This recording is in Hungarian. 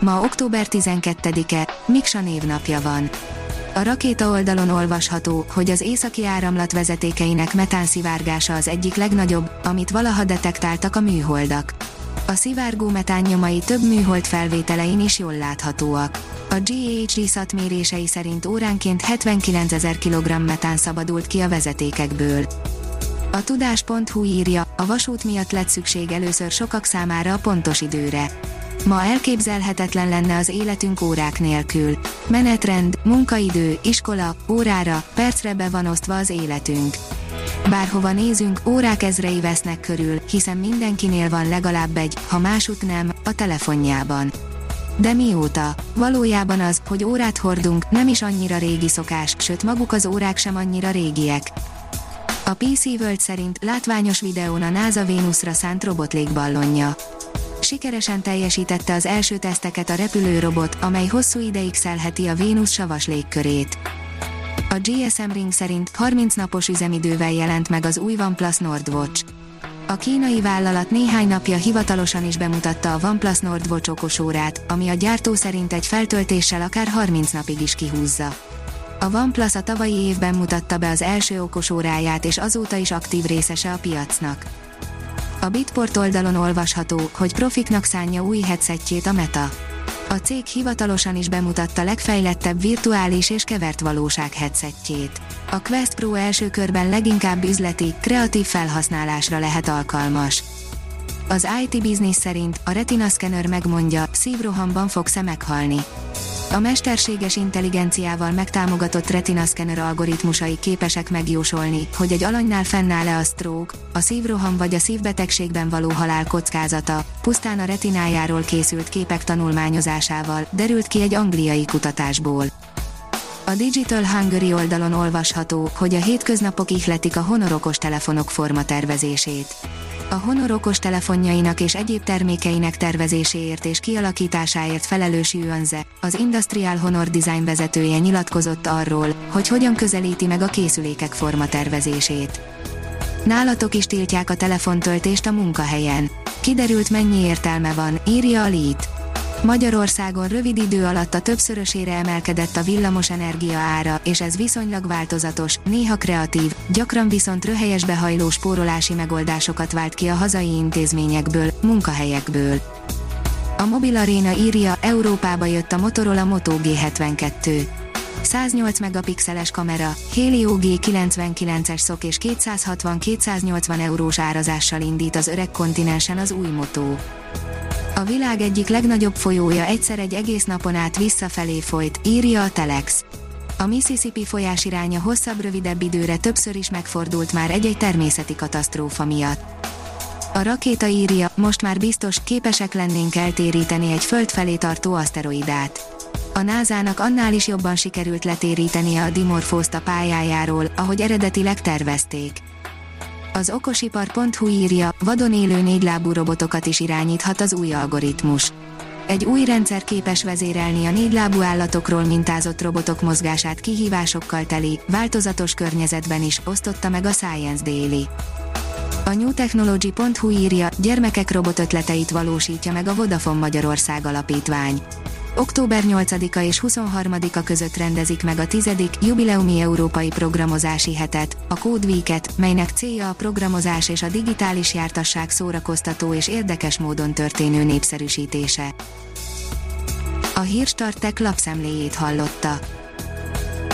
Ma október 12-e, Miksa névnapja van. A rakéta oldalon olvasható, hogy az északi áramlat vezetékeinek metánszivárgása az egyik legnagyobb, amit valaha detektáltak a műholdak. A szivárgó metán nyomai több műhold felvételein is jól láthatóak. A GHD SAT szerint óránként 79 ezer kg metán szabadult ki a vezetékekből. A tudás.hu írja, a vasút miatt lett szükség először sokak számára a pontos időre. Ma elképzelhetetlen lenne az életünk órák nélkül. Menetrend, munkaidő, iskola, órára, percre be van osztva az életünk. Bárhova nézünk, órák ezrei vesznek körül, hiszen mindenkinél van legalább egy, ha másút nem, a telefonjában. De mióta? Valójában az, hogy órát hordunk, nem is annyira régi szokás, sőt maguk az órák sem annyira régiek. A PC World szerint látványos videón a NASA Vénuszra szánt robot légballonja sikeresen teljesítette az első teszteket a repülőrobot, amely hosszú ideig szelheti a Vénusz savas légkörét. A GSM Ring szerint 30 napos üzemidővel jelent meg az új OnePlus Nordwatch. A kínai vállalat néhány napja hivatalosan is bemutatta a OnePlus Nordwatch okosórát, ami a gyártó szerint egy feltöltéssel akár 30 napig is kihúzza. A OnePlus a tavalyi évben mutatta be az első okosóráját és azóta is aktív részese a piacnak. A Bitport oldalon olvasható, hogy profiknak szánja új headsetjét a Meta. A cég hivatalosan is bemutatta legfejlettebb virtuális és kevert valóság headsetjét. A Quest Pro első körben leginkább üzleti, kreatív felhasználásra lehet alkalmas. Az IT Business szerint a Retina Scanner megmondja, szívrohamban fogsz-e meghalni. A mesterséges intelligenciával megtámogatott retina szkenner algoritmusai képesek megjósolni, hogy egy alanynál fennáll-e a stroke, a szívroham vagy a szívbetegségben való halál kockázata, pusztán a retinájáról készült képek tanulmányozásával, derült ki egy angliai kutatásból. A Digital Hungary oldalon olvasható, hogy a hétköznapok ihletik a Honor telefonok formatervezését. A Honor telefonjainak és egyéb termékeinek tervezéséért és kialakításáért felelős Yuanze, az Industrial Honor Design vezetője nyilatkozott arról, hogy hogyan közelíti meg a készülékek formatervezését. Nálatok is tiltják a telefontöltést a munkahelyen. Kiderült mennyi értelme van, írja a Lead. Magyarországon rövid idő alatt a többszörösére emelkedett a villamos energia ára, és ez viszonylag változatos, néha kreatív, gyakran viszont röhelyes behajló spórolási megoldásokat vált ki a hazai intézményekből, munkahelyekből. A Mobil Arena írja, Európába jött a Motorola Moto G72. 108 megapixeles kamera, Helio G99-es szok és 260-280 eurós árazással indít az öreg kontinensen az új Moto. A világ egyik legnagyobb folyója egyszer egy egész napon át visszafelé folyt, írja a Telex. A Mississippi folyás iránya hosszabb-rövidebb időre többször is megfordult már egy-egy természeti katasztrófa miatt. A rakéta írja, most már biztos, képesek lennénk eltéríteni egy föld felé tartó aszteroidát. A NASA-nak annál is jobban sikerült letérítenie a Dimorphoszt a pályájáról, ahogy eredetileg tervezték. Az okosipar.hu írja, vadon élő négylábú robotokat is irányíthat az új algoritmus. Egy új rendszer képes vezérelni a négylábú állatokról mintázott robotok mozgását kihívásokkal teli, változatos környezetben is, osztotta meg a Science Daily. A newtechnology.hu írja, gyermekek robotötleteit valósítja meg a Vodafone Magyarország Alapítvány. Október 8-a és 23-a között rendezik meg a tizedik jubileumi európai programozási hetet, a Code Week-et, melynek célja a programozás és a digitális jártasság szórakoztató és érdekes módon történő népszerűsítése. A Hírstartek lapszemléjét hallotta.